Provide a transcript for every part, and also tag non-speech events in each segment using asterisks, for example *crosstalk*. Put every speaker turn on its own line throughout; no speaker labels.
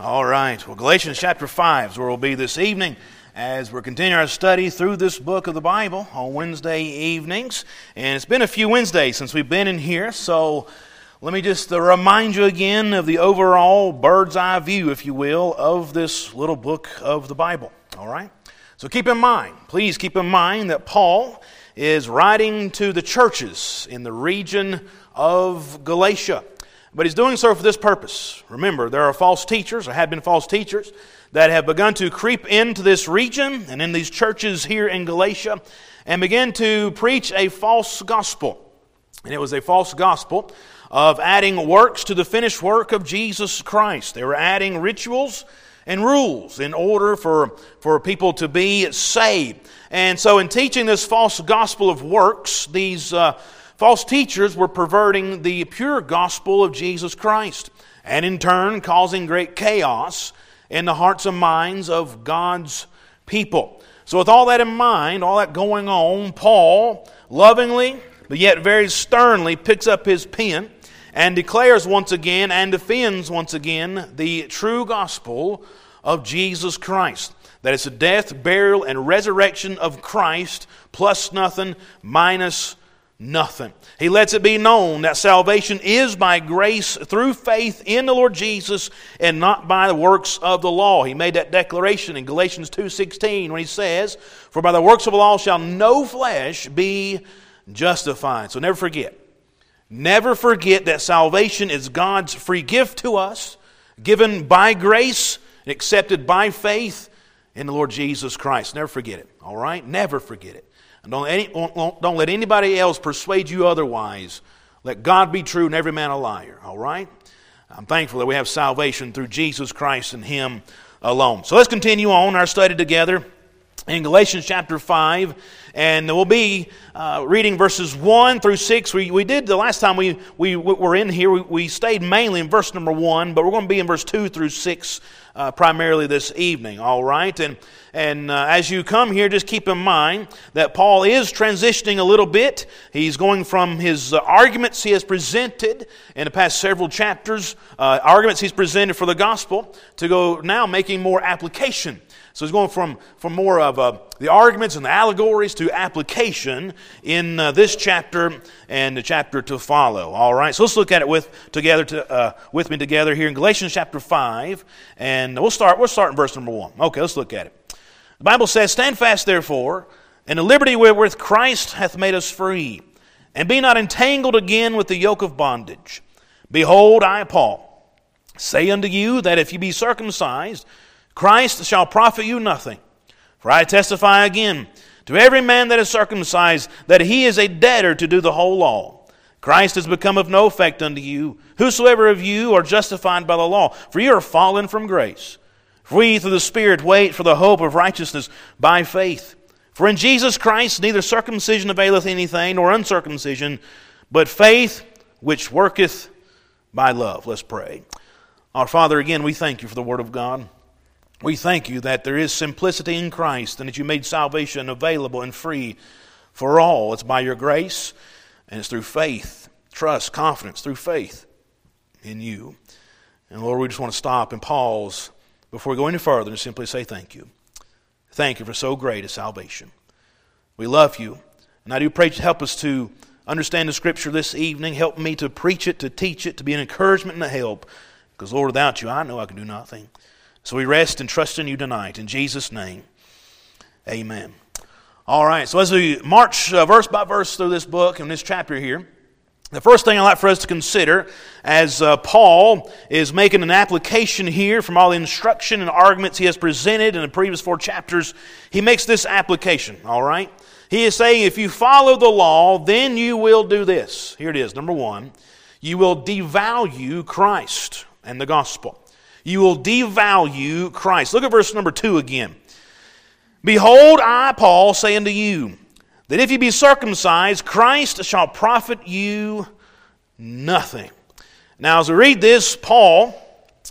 All right. Well, Galatians chapter 5 is where we'll be this evening as we're continuing our study through this book of the Bible on Wednesday evenings. And it's been a few Wednesdays since we've been in here, so let me just uh, remind you again of the overall bird's eye view, if you will, of this little book of the Bible. All right? So keep in mind, please keep in mind that Paul is writing to the churches in the region of Galatia. But he's doing so for this purpose. Remember, there are false teachers, or have been false teachers, that have begun to creep into this region and in these churches here in Galatia and begin to preach a false gospel. And it was a false gospel of adding works to the finished work of Jesus Christ. They were adding rituals and rules in order for, for people to be saved. And so, in teaching this false gospel of works, these uh, False teachers were perverting the pure gospel of Jesus Christ and in turn causing great chaos in the hearts and minds of God's people. So, with all that in mind, all that going on, Paul lovingly, but yet very sternly, picks up his pen and declares once again and defends once again the true gospel of Jesus Christ. That it's the death, burial, and resurrection of Christ plus nothing, minus nothing. He lets it be known that salvation is by grace through faith in the Lord Jesus and not by the works of the law. He made that declaration in Galatians 2:16 when he says, "For by the works of the law shall no flesh be justified." So never forget. Never forget that salvation is God's free gift to us, given by grace and accepted by faith in the Lord Jesus Christ. Never forget it. All right? Never forget it. And don't, any, don't let anybody else persuade you otherwise. Let God be true and every man a liar. All right? I'm thankful that we have salvation through Jesus Christ and Him alone. So let's continue on our study together in Galatians chapter 5, and we'll be uh, reading verses 1 through 6. We, we did the last time we, we were in here, we, we stayed mainly in verse number 1, but we're going to be in verse 2 through 6 uh, primarily this evening, all right? And, and uh, as you come here, just keep in mind that Paul is transitioning a little bit. He's going from his uh, arguments he has presented in the past several chapters, uh, arguments he's presented for the gospel, to go now making more application so he's going from, from more of uh, the arguments and the allegories to application in uh, this chapter and the chapter to follow. All right, so let's look at it with together to, uh, with me together here in Galatians chapter five, and we'll start. We'll start in verse number one. Okay, let's look at it. The Bible says, "Stand fast, therefore, in the liberty wherewith Christ hath made us free, and be not entangled again with the yoke of bondage. Behold, I Paul say unto you that if you be circumcised." Christ shall profit you nothing. For I testify again to every man that is circumcised that he is a debtor to do the whole law. Christ has become of no effect unto you, whosoever of you are justified by the law, for you are fallen from grace. For we through the Spirit wait for the hope of righteousness by faith. For in Jesus Christ neither circumcision availeth anything, nor uncircumcision, but faith which worketh by love. Let's pray. Our Father, again, we thank you for the Word of God. We thank you that there is simplicity in Christ and that you made salvation available and free for all. It's by your grace and it's through faith, trust, confidence, through faith in you. And Lord, we just want to stop and pause before we go any further and simply say thank you. Thank you for so great a salvation. We love you. And I do pray to help us to understand the Scripture this evening. Help me to preach it, to teach it, to be an encouragement and a help. Because, Lord, without you, I know I can do nothing. So we rest and trust in you tonight. In Jesus' name, amen. All right, so as we march uh, verse by verse through this book and this chapter here, the first thing I'd like for us to consider as uh, Paul is making an application here from all the instruction and arguments he has presented in the previous four chapters, he makes this application, all right? He is saying if you follow the law, then you will do this. Here it is, number one. You will devalue Christ and the gospel you will devalue Christ. Look at verse number two again. Behold, I, Paul, say unto you, that if you be circumcised, Christ shall profit you nothing. Now, as we read this, Paul,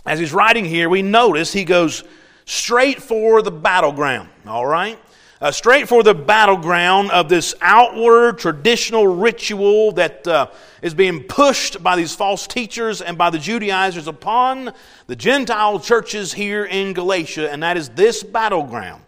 as he's writing here, we notice he goes straight for the battleground, all right? Uh, straight for the battleground of this outward traditional ritual that uh, is being pushed by these false teachers and by the Judaizers upon the Gentile churches here in Galatia, and that is this battleground.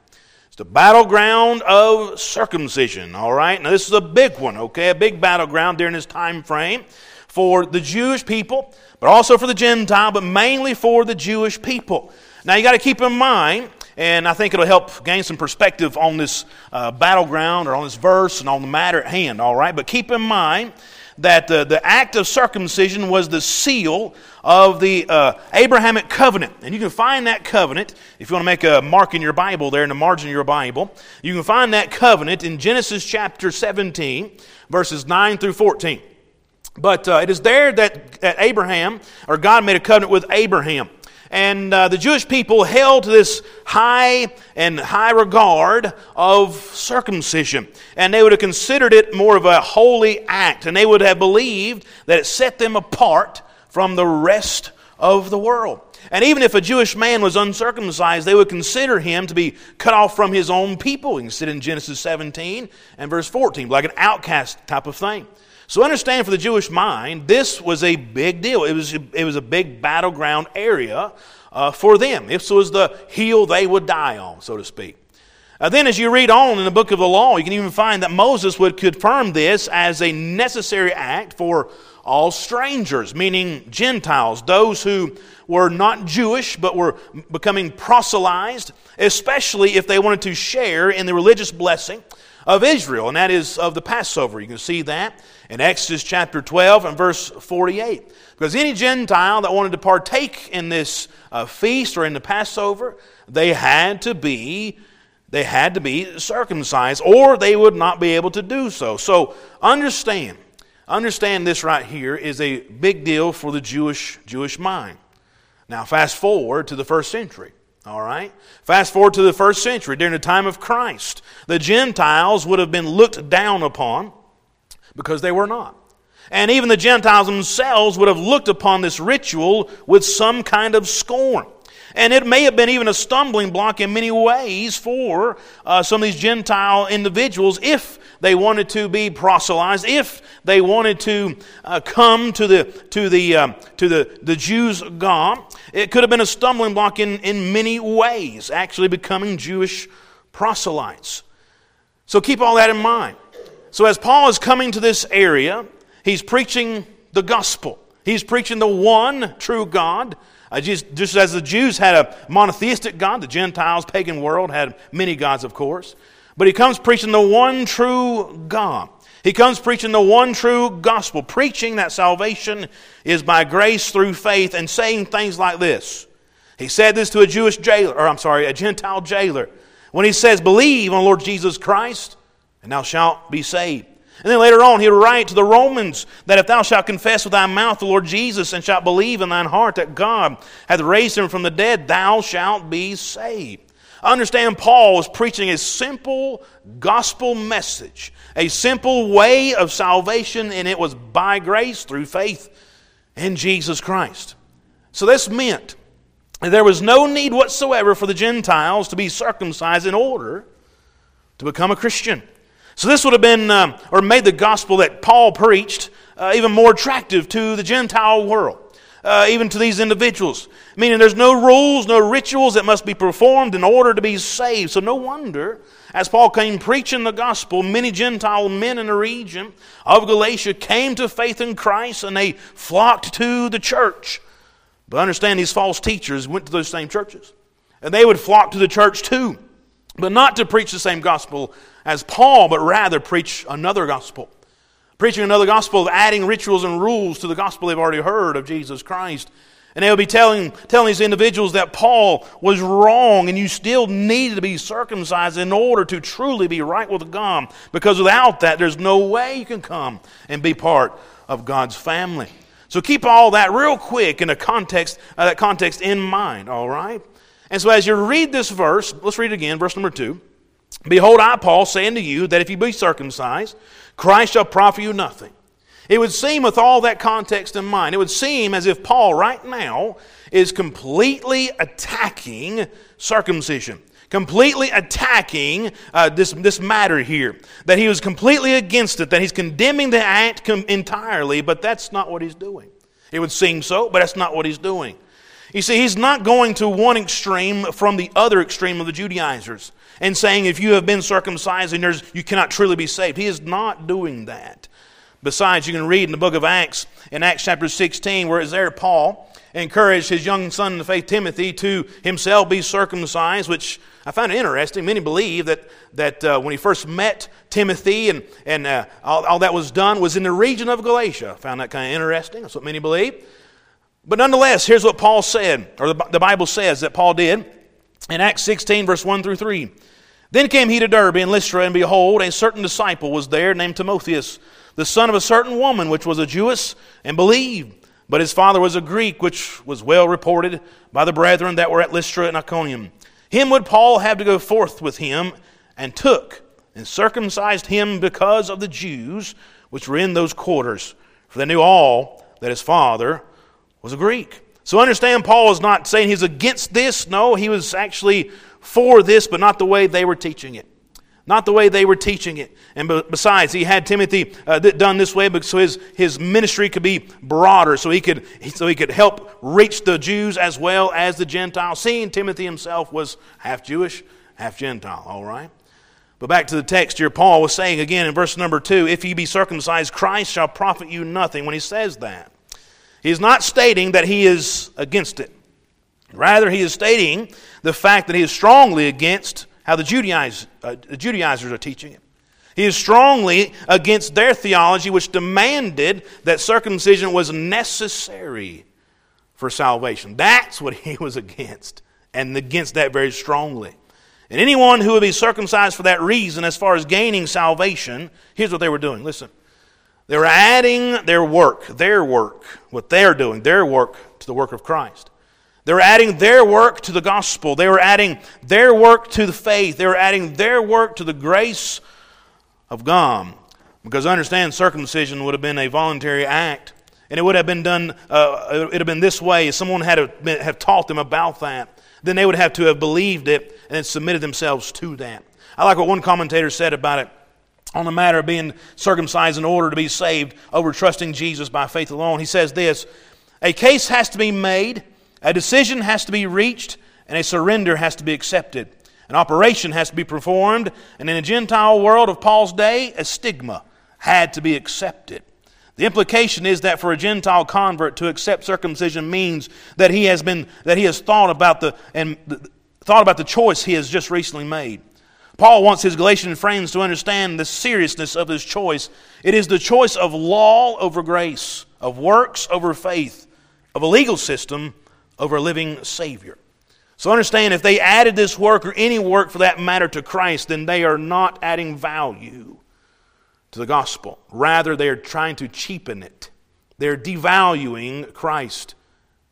It's the battleground of circumcision, all right? Now, this is a big one, okay? A big battleground during this time frame for the Jewish people, but also for the Gentile, but mainly for the Jewish people. Now, you got to keep in mind and I think it'll help gain some perspective on this uh, battleground or on this verse and on the matter at hand, all right? But keep in mind that the, the act of circumcision was the seal of the uh, Abrahamic covenant. And you can find that covenant, if you want to make a mark in your Bible there in the margin of your Bible, you can find that covenant in Genesis chapter 17, verses 9 through 14. But uh, it is there that, that Abraham, or God made a covenant with Abraham. And uh, the Jewish people held to this high and high regard of circumcision. And they would have considered it more of a holy act. And they would have believed that it set them apart from the rest of the world. And even if a Jewish man was uncircumcised, they would consider him to be cut off from his own people. You can see it in Genesis 17 and verse 14, like an outcast type of thing. So understand for the Jewish mind, this was a big deal. It was, it was a big battleground area uh, for them. This was the hill they would die on, so to speak. Uh, then, as you read on in the book of the law, you can even find that Moses would confirm this as a necessary act for all strangers, meaning Gentiles, those who were not Jewish but were becoming proselytized, especially if they wanted to share in the religious blessing of Israel, and that is of the Passover. You can see that in Exodus chapter 12 and verse 48. Because any Gentile that wanted to partake in this uh, feast or in the Passover, they had to be they had to be circumcised or they would not be able to do so. So understand, understand this right here is a big deal for the Jewish Jewish mind. Now fast forward to the first century. All right? Fast forward to the first century, during the time of Christ. The Gentiles would have been looked down upon because they were not. And even the Gentiles themselves would have looked upon this ritual with some kind of scorn. And it may have been even a stumbling block in many ways for uh, some of these Gentile individuals if they wanted to be proselytized, if they wanted to uh, come to the, to the, um, to the, the Jews' God. It could have been a stumbling block in, in many ways, actually becoming Jewish proselytes. So keep all that in mind. So as Paul is coming to this area, he's preaching the gospel. He's preaching the one true God. Uh, just, just as the Jews had a monotheistic God, the Gentiles, pagan world, had many gods, of course. But he comes preaching the one true God. He comes preaching the one true gospel, preaching that salvation is by grace through faith, and saying things like this. He said this to a Jewish jailer, or I'm sorry, a Gentile jailer, when he says, Believe on the Lord Jesus Christ, and thou shalt be saved. And then later on, he'll write to the Romans that if thou shalt confess with thy mouth the Lord Jesus and shalt believe in thine heart that God hath raised him from the dead, thou shalt be saved. Understand, Paul was preaching a simple gospel message, a simple way of salvation, and it was by grace through faith in Jesus Christ. So this meant there was no need whatsoever for the Gentiles to be circumcised in order to become a Christian. So this would have been, um, or made the gospel that Paul preached uh, even more attractive to the Gentile world uh, even to these individuals. Meaning there's no rules, no rituals that must be performed in order to be saved. So no wonder, as Paul came preaching the gospel, many Gentile men in the region of Galatia came to faith in Christ and they flocked to the church. But understand these false teachers went to those same churches. And they would flock to the church too. But not to preach the same gospel as Paul, but rather preach another gospel preaching another gospel, of adding rituals and rules to the gospel they've already heard of Jesus Christ. And they'll be telling, telling these individuals that Paul was wrong and you still needed to be circumcised in order to truly be right with God. Because without that, there's no way you can come and be part of God's family. So keep all that real quick in the context, uh, that context in mind, all right? And so as you read this verse, let's read it again, verse number two. Behold, I, Paul, say unto you that if you be circumcised, Christ shall profit you nothing. It would seem, with all that context in mind, it would seem as if Paul right now is completely attacking circumcision, completely attacking uh, this, this matter here. That he was completely against it, that he's condemning the act com- entirely, but that's not what he's doing. It would seem so, but that's not what he's doing. You see, he's not going to one extreme from the other extreme of the Judaizers and saying if you have been circumcised and you cannot truly be saved. He is not doing that. Besides, you can read in the book of Acts, in Acts chapter 16, where it's there Paul encouraged his young son in the faith, Timothy, to himself be circumcised, which I found interesting. Many believe that, that uh, when he first met Timothy and, and uh, all, all that was done was in the region of Galatia. I found that kind of interesting. That's what many believe. But nonetheless, here's what Paul said, or the, the Bible says that Paul did in Acts 16, verse 1 through 3. Then came he to Derbe and Lystra, and behold, a certain disciple was there named Timotheus, the son of a certain woman which was a Jewess, and believed. But his father was a Greek, which was well reported by the brethren that were at Lystra and Iconium. Him would Paul have to go forth with him, and took and circumcised him because of the Jews which were in those quarters, for they knew all that his father was a Greek. So understand, Paul is not saying he's against this. No, he was actually for this, but not the way they were teaching it. Not the way they were teaching it. And besides, he had Timothy uh, done this way so his, his ministry could be broader, so he, could, so he could help reach the Jews as well as the Gentiles. Seeing Timothy himself was half Jewish, half Gentile, all right? But back to the text here, Paul was saying again in verse number two if ye be circumcised, Christ shall profit you nothing when he says that. He is not stating that he is against it. Rather, he is stating the fact that he is strongly against how the, Judaiz, uh, the Judaizers are teaching it. He is strongly against their theology, which demanded that circumcision was necessary for salvation. That's what he *laughs* was against, and against that very strongly. And anyone who would be circumcised for that reason, as far as gaining salvation, here's what they were doing. Listen. They were adding their work, their work, what they're doing, their work to the work of Christ. They were adding their work to the gospel. They were adding their work to the faith. They were adding their work to the grace of God. Because understand, circumcision would have been a voluntary act. And it would have been done, uh, it would have been this way. If someone had have, have taught them about that, then they would have to have believed it and submitted themselves to that. I like what one commentator said about it on the matter of being circumcised in order to be saved over trusting Jesus by faith alone. He says this A case has to be made a decision has to be reached, and a surrender has to be accepted. An operation has to be performed, and in the Gentile world of Paul's day, a stigma had to be accepted. The implication is that for a Gentile convert to accept circumcision means that he has been that he has thought about the and thought about the choice he has just recently made. Paul wants his Galatian friends to understand the seriousness of his choice. It is the choice of law over grace, of works over faith, of a legal system over a living Savior. So understand if they added this work or any work for that matter to Christ, then they are not adding value to the gospel. Rather, they are trying to cheapen it. They're devaluing Christ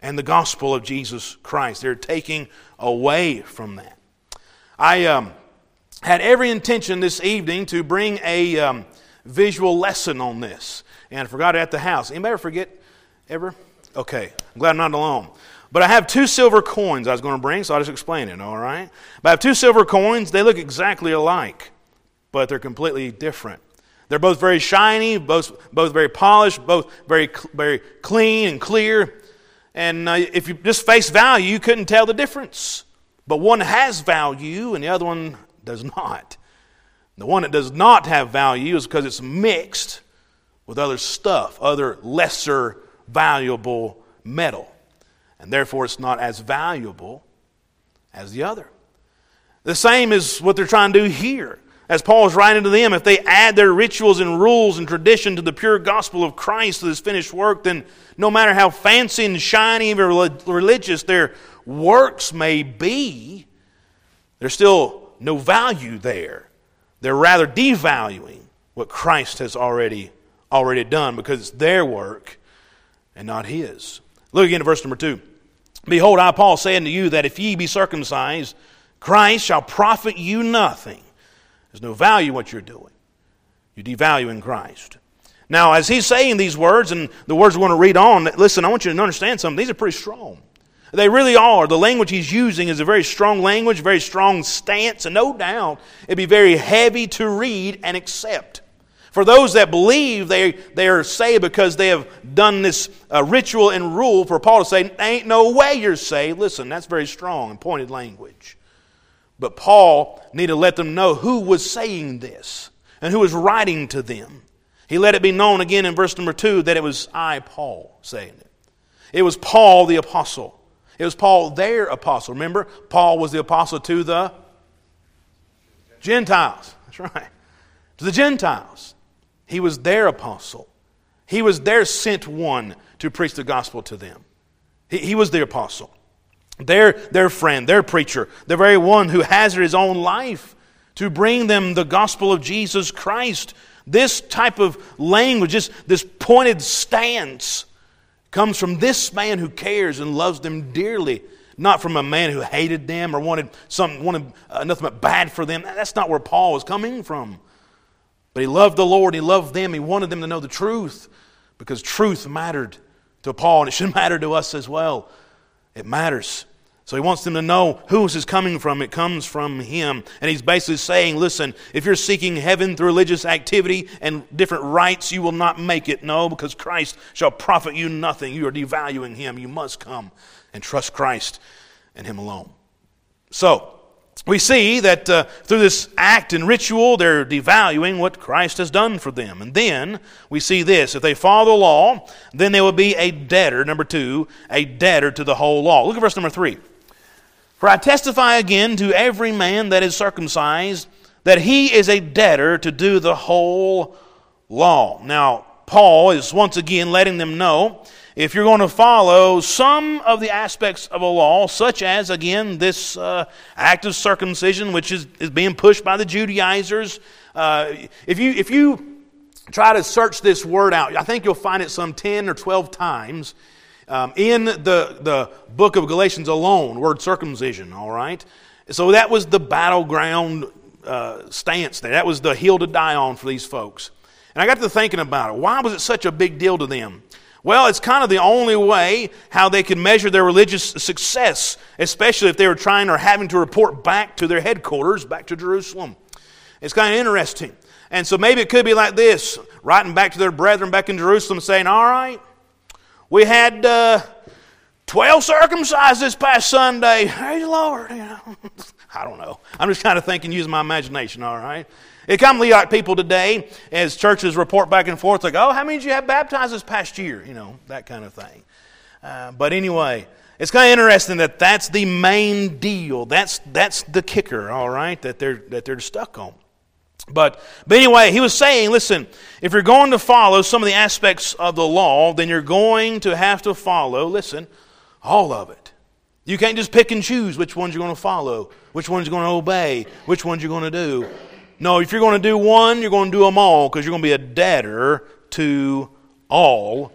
and the gospel of Jesus Christ. They're taking away from that. I um, had every intention this evening to bring a um, visual lesson on this, and I forgot it at the house. Anybody ever forget? Ever? Okay, I'm glad I'm not alone. But I have two silver coins I was going to bring, so I'll just explain it, all right? But I have two silver coins. They look exactly alike, but they're completely different. They're both very shiny, both, both very polished, both very, very clean and clear. And uh, if you just face value, you couldn't tell the difference. But one has value and the other one does not. The one that does not have value is because it's mixed with other stuff, other lesser valuable metal and therefore it's not as valuable as the other. The same is what they're trying to do here. As Paul is writing to them, if they add their rituals and rules and tradition to the pure gospel of Christ, to this finished work, then no matter how fancy and shiny and religious their works may be, they're still no value there. They're rather devaluing what Christ has already, already done because it's their work and not his. Look again at verse number two. Behold, I, Paul, say unto you that if ye be circumcised, Christ shall profit you nothing. There's no value what you're doing. You're devaluing Christ. Now, as he's saying these words, and the words we're going to read on, listen, I want you to understand something. These are pretty strong. They really are. The language he's using is a very strong language, very strong stance, and no doubt it'd be very heavy to read and accept. For those that believe, they, they are saved because they have done this uh, ritual and rule for Paul to say, ain't no way you're saved. Listen, that's very strong and pointed language. But Paul needed to let them know who was saying this and who was writing to them. He let it be known again in verse number two that it was I, Paul, saying it. It was Paul the apostle. It was Paul their apostle. Remember, Paul was the apostle to the Gentiles. *laughs* That's right. To the Gentiles. He was their apostle. He was their sent one to preach the gospel to them. He, he was their apostle, their, their friend, their preacher, the very one who hazarded his own life to bring them the gospel of Jesus Christ. This type of language, this, this pointed stance, comes from this man who cares and loves them dearly, not from a man who hated them or wanted, some, wanted uh, nothing but bad for them. That's not where Paul was coming from. But he loved the Lord, he loved them, he wanted them to know the truth because truth mattered to Paul, and it should *laughs* matter to us as well. It matters. So he wants them to know who this is coming from. It comes from him. And he's basically saying, listen, if you're seeking heaven through religious activity and different rites, you will not make it. No, because Christ shall profit you nothing. You are devaluing him. You must come and trust Christ and him alone. So, we see that uh, through this act and ritual, they're devaluing what Christ has done for them. And then we see this if they follow the law, then they will be a debtor, number two, a debtor to the whole law. Look at verse number three. For I testify again to every man that is circumcised that he is a debtor to do the whole law. Now, Paul is once again letting them know if you're going to follow some of the aspects of a law, such as, again, this uh, act of circumcision, which is, is being pushed by the Judaizers, uh, if, you, if you try to search this word out, I think you'll find it some 10 or 12 times um, in the, the book of Galatians alone, word circumcision, all right? So that was the battleground uh, stance there. That was the hill to die on for these folks. And I got to thinking about it. Why was it such a big deal to them? Well, it's kind of the only way how they could measure their religious success, especially if they were trying or having to report back to their headquarters, back to Jerusalem. It's kind of interesting. And so maybe it could be like this writing back to their brethren back in Jerusalem saying, All right, we had uh, 12 circumcised this past Sunday. Praise the Lord. You know. *laughs* I don't know. I'm just kind of thinking using my imagination, all right? It comes like people today, as churches report back and forth, like, oh, how many did you have baptized this past year? You know, that kind of thing. Uh, but anyway, it's kind of interesting that that's the main deal. That's, that's the kicker, all right, that they're, that they're stuck on. But, but anyway, he was saying, listen, if you're going to follow some of the aspects of the law, then you're going to have to follow, listen, all of it. You can't just pick and choose which ones you're going to follow, which ones you're going to obey, which ones you're going to do. No, if you're going to do one, you're going to do them all because you're going to be a debtor to all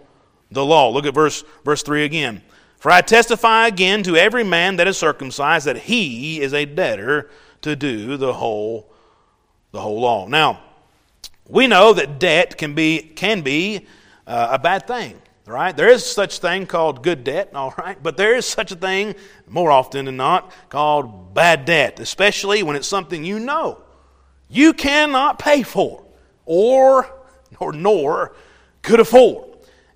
the law. Look at verse, verse 3 again. For I testify again to every man that is circumcised that he is a debtor to do the whole, the whole law. Now, we know that debt can be, can be uh, a bad thing, right? There is such thing called good debt, *laughs* all right? But there is such a thing, more often than not, called bad debt, especially when it's something you know you cannot pay for or, or nor could afford.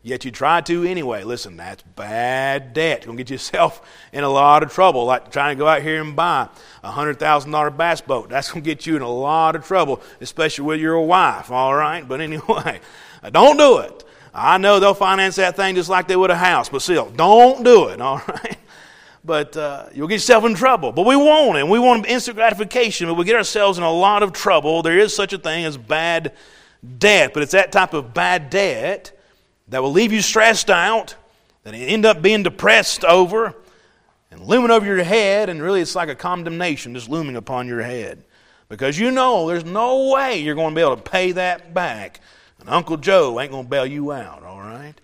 Yet you try to anyway. Listen, that's bad debt. You're going to get yourself *laughs* in a lot of trouble. Like trying to go out here and buy a $100,000 bass boat. *laughs* That's going to get you in a lot of trouble, especially with your wife, all right? But anyway, *laughs* don't do it. I know they'll finance that thing just like they would a house, but still, don't do it, all right? but uh, you'll get yourself in trouble. But we want it. We want instant gratification, but we get ourselves in a lot of trouble. There is such a thing as bad debt, but it's that type of bad debt that will leave you stressed out, that you end up being depressed over, and looming over your head, and really it's like a condemnation just looming upon your head. Because you know there's no way you're going to be able to pay that back. And Uncle Joe ain't going to bail you out, all right?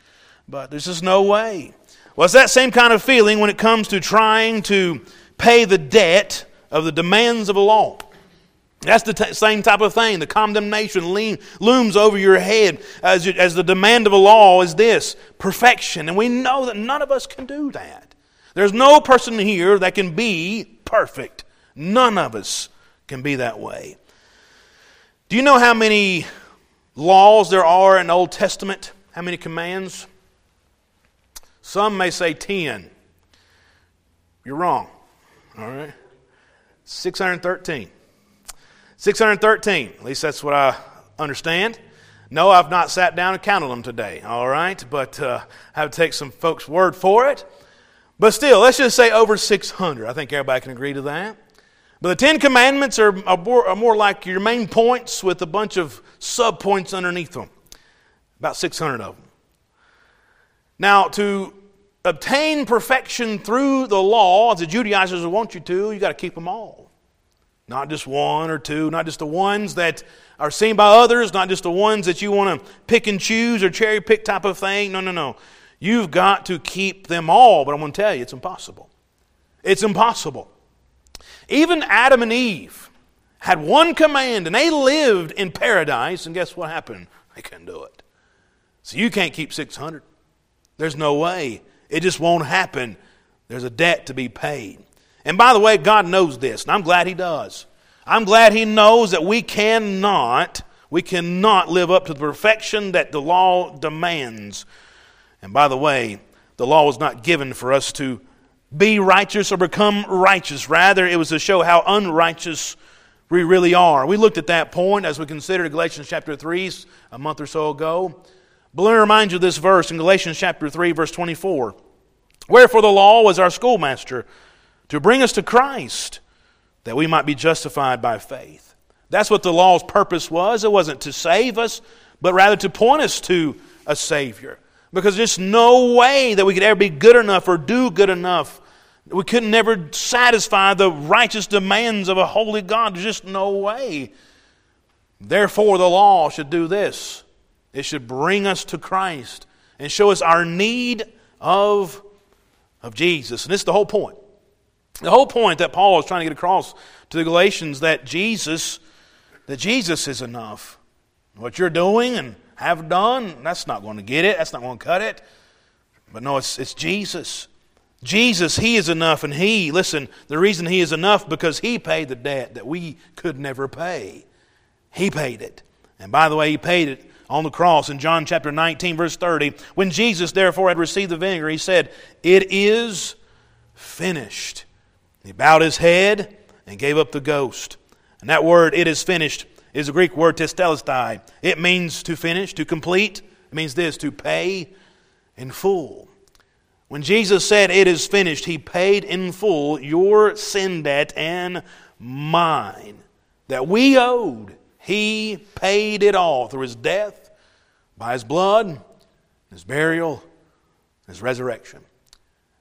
But there's just no way. Well, it's that same kind of feeling when it comes to trying to pay the debt of the demands of a law. That's the t- same type of thing. The condemnation lean, looms over your head as, as the demand of a law is this perfection. And we know that none of us can do that. There's no person here that can be perfect. None of us can be that way. Do you know how many laws there are in the Old Testament? How many commands? Some may say 10. You're wrong. All right? 613. 613. At least that's what I understand. No, I've not sat down and counted them today, all right? But uh, I have to take some folks' word for it. But still, let's just say over 600. I think everybody can agree to that. But the Ten Commandments are, are, more, are more like your main points with a bunch of sub points underneath them. About 600 of them. Now, to obtain perfection through the law, as the Judaizers want you to, you got to keep them all. Not just one or two, not just the ones that are seen by others, not just the ones that you want to pick and choose or cherry pick type of thing. No, no, no. You've got to keep them all, but I'm going to tell you, it's impossible. It's impossible. Even Adam and Eve had one command and they lived in paradise, and guess what happened? They couldn't do it. So you can't keep 600. There's no way. It just won't happen. There's a debt to be paid. And by the way, God knows this, and I'm glad He does. I'm glad He knows that we cannot, we cannot live up to the perfection that the law demands. And by the way, the law was not given for us to be righteous or become righteous. Rather, it was to show how unrighteous we really are. We looked at that point as we considered Galatians chapter 3 a month or so ago. But let me remind you of this verse in Galatians chapter 3, verse 24. Wherefore the law was our schoolmaster to bring us to Christ, that we might be justified by faith. That's what the law's purpose was. It wasn't to save us, but rather to point us to a Savior. Because there's no way that we could ever be good enough or do good enough. We couldn't never satisfy the righteous demands of a holy God. There's just no way. Therefore, the law should do this it should bring us to Christ and show us our need of, of Jesus. And this is the whole point. The whole point that Paul is trying to get across to the Galatians that Jesus, that Jesus is enough. What you're doing and have done, that's not going to get it. That's not going to cut it. But no, it's, it's Jesus. Jesus, He is enough, and He, listen, the reason He is enough because He paid the debt that we could never pay. He paid it. And by the way, He paid it on the cross in John chapter 19, verse 30. When Jesus, therefore, had received the vinegar, He said, It is finished. He bowed his head and gave up the ghost. And that word, it is finished, is a Greek word tetelestai. It means to finish, to complete. It means this, to pay in full. When Jesus said, It is finished, he paid in full your sin debt and mine that we owed. He paid it all through his death, by his blood, his burial, his resurrection.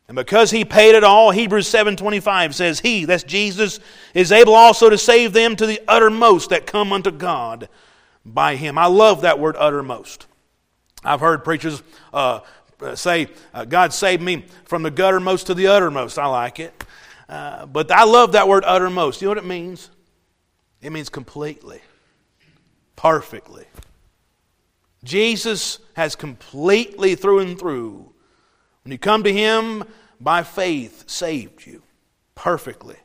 And because he paid it all, Hebrews 7:25 says, "He, that's Jesus, is able also to save them to the uttermost that come unto God by him." I love that word uttermost. I've heard preachers uh, say, uh, "God saved me from the guttermost to the uttermost." I like it, uh, but I love that word uttermost. You know what it means? It means completely, perfectly. Jesus has completely through and through when you come to Him by faith, saved you perfectly.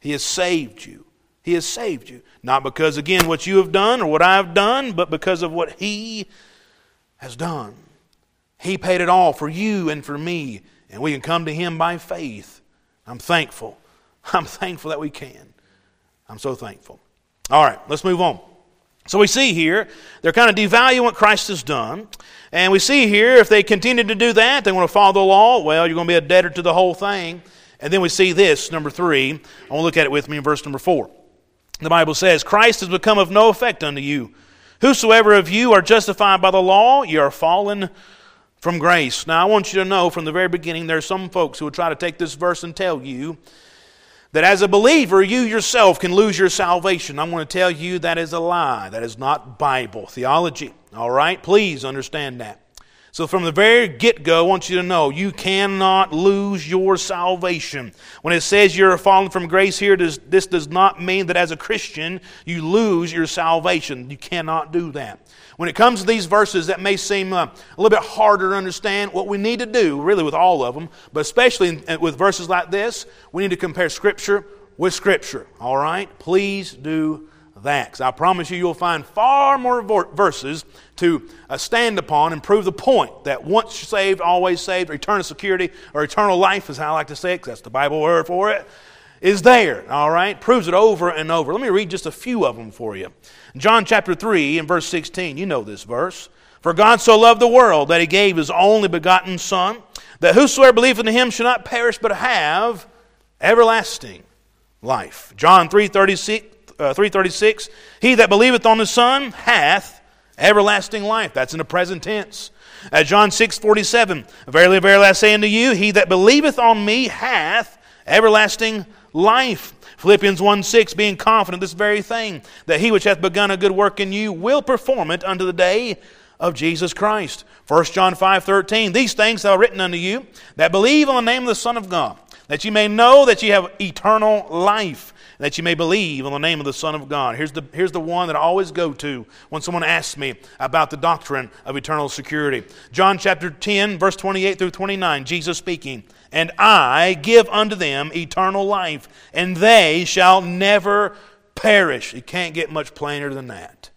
He has saved you. He has saved you. Not because, again, what you have done or what I have done, but because of what He has done. He paid it all for you and for me, and we can come to Him by faith. I'm thankful. *laughs* I'm thankful that we can. I'm so thankful. All right, let's move on. So we see here, they're kind of devaluing what Christ has done. And we see here, if they continue to do that, they want to follow the law, well, you're going to be a debtor to the whole thing. And then we see this, number three. I want to look at it with me in verse number four. The Bible says, Christ has become of no effect unto you. Whosoever of you are justified by the law, you are fallen from grace. Now, I want you to know from the very beginning, there are some folks who will try to take this verse and tell you that as a believer, you yourself can lose your salvation. I'm going to tell you that is a lie. That is not Bible theology. All right? Please understand that. So, from the very get go, I want you to know you cannot lose your salvation. When it says you're fallen from grace here, this does not mean that as a Christian you lose your salvation. You cannot do that. When it comes to these verses, that may seem uh, a little bit harder to understand. What we need to do, really, with all of them, but especially in, with verses like this, we need to compare Scripture with Scripture. All right? Please do Because I promise you, you'll find far more verses to uh, stand upon and prove the point that once saved, always saved, eternal security, or eternal life is how I like to say it, because that's the Bible word for it, is there. All right? Proves it over and over. Let me read just a few of them for you. John chapter 3 and verse 16, you know this verse. For God so loved the world that he gave his only begotten Son, that whosoever believeth in him should not perish but have everlasting life. John 3.36, uh, 3.36, He that believeth on the Son hath everlasting life. That's in the present tense. John 6.47, Verily, verily, I say unto you, He that believeth on me hath everlasting life. Philippians 1 6, being confident this very thing, that he which hath begun a good work in you will perform it unto the day of Jesus Christ. 1 John 5 13, these things have I written unto you that believe on the name of the Son of God, that you may know that you have eternal life that you may believe on the name of the Son of God. Here's the, here's the one that I always go to when someone asks me about the doctrine of eternal security. John chapter 10, verse 28 through 29, Jesus speaking, And I give unto them eternal life, and they shall never perish. It can't get much plainer than that.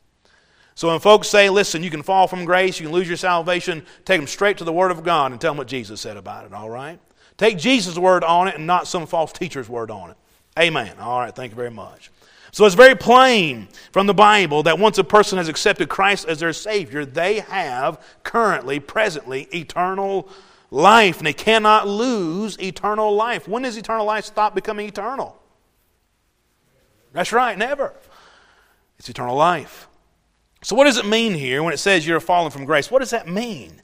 So when folks say, listen, you can fall from grace, you can lose your salvation, take them straight to the Word of God and tell them what Jesus said about it, all right? Take Jesus' word on it and not some false teacher's word on it. Amen. All right, thank you very much. So it's very plain from the Bible that once a person has accepted Christ as their Savior, they have currently, presently, eternal life. And they cannot lose eternal life. When does eternal life stop becoming eternal? That's right, never. It's eternal life. So, what does it mean here when it says you're fallen from grace? What does that mean?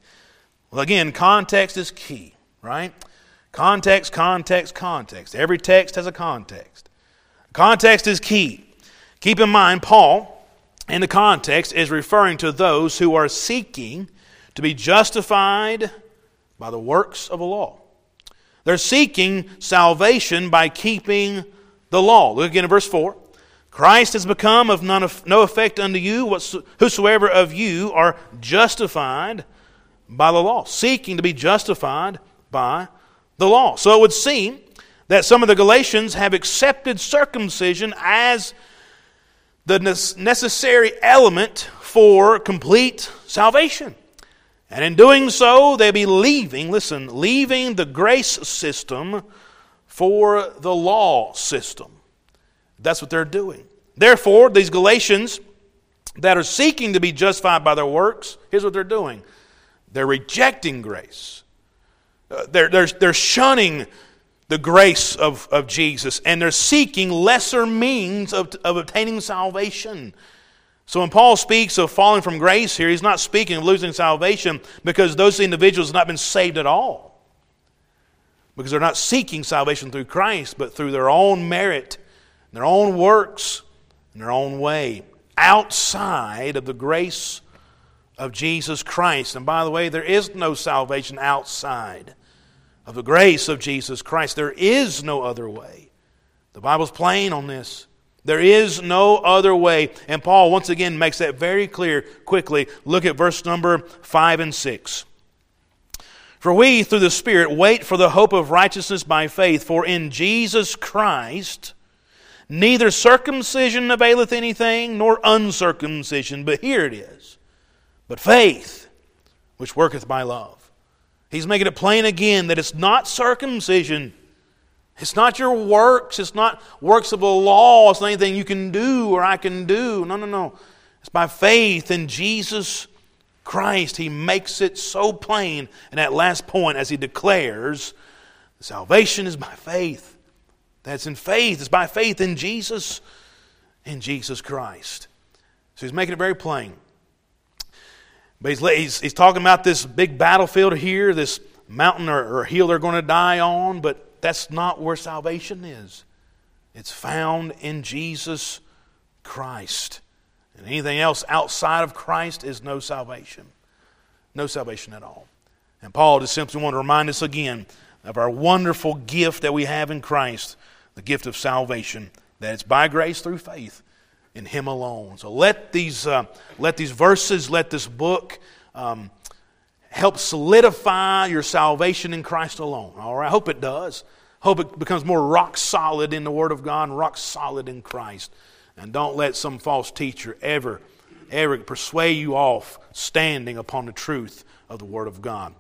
Well, again, context is key, right? Context, context, context. Every text has a context. Context is key. Keep in mind, Paul, in the context, is referring to those who are seeking to be justified by the works of the law. They're seeking salvation by keeping the law. Look again at verse 4. Christ has become of none of, no effect unto you, whosoever of you are justified by the law, seeking to be justified by the law. So it would seem that some of the Galatians have accepted circumcision as the necessary element for complete salvation. And in doing so, they be leaving, listen, leaving the grace system for the law system. That's what they're doing. Therefore, these Galatians that are seeking to be justified by their works, here's what they're doing they're rejecting grace. Uh, they're, they're, they're shunning the grace of, of Jesus and they're seeking lesser means of, of obtaining salvation. So when Paul speaks of falling from grace here, he's not speaking of losing salvation because those individuals have not been saved at all. Because they're not seeking salvation through Christ, but through their own merit, their own works, and their own way, outside of the grace of Jesus Christ. And by the way, there is no salvation outside of the grace of Jesus Christ. There is no other way. The Bible's plain on this. There is no other way. And Paul once again makes that very clear quickly. Look at verse number 5 and 6. For we, through the Spirit, wait for the hope of righteousness by faith. For in Jesus Christ, neither circumcision availeth anything, nor uncircumcision. But here it is but faith, which worketh by love. He's making it plain again that it's not circumcision. It's not your works. It's not works of the law. It's not anything you can do or I can do. No, no, no. It's by faith in Jesus Christ. He makes it so plain in that last point as he declares salvation is by faith. That's in faith. It's by faith in Jesus, in Jesus Christ. So he's making it very plain. But he's, he's, he's talking about this big battlefield here, this mountain or, or hill they're going to die on, but that's not where salvation is. It's found in Jesus Christ. And anything else outside of Christ is no salvation. no salvation at all. And Paul just simply want to remind us again of our wonderful gift that we have in Christ, the gift of salvation, that it's by grace through faith in Him alone. So let these, uh, let these verses, let this book um, help solidify your salvation in Christ alone. All right, I hope it does. Hope it becomes more rock solid in the Word of God rock solid in Christ. And don't let some false teacher ever, ever persuade you off standing upon the truth of the Word of God.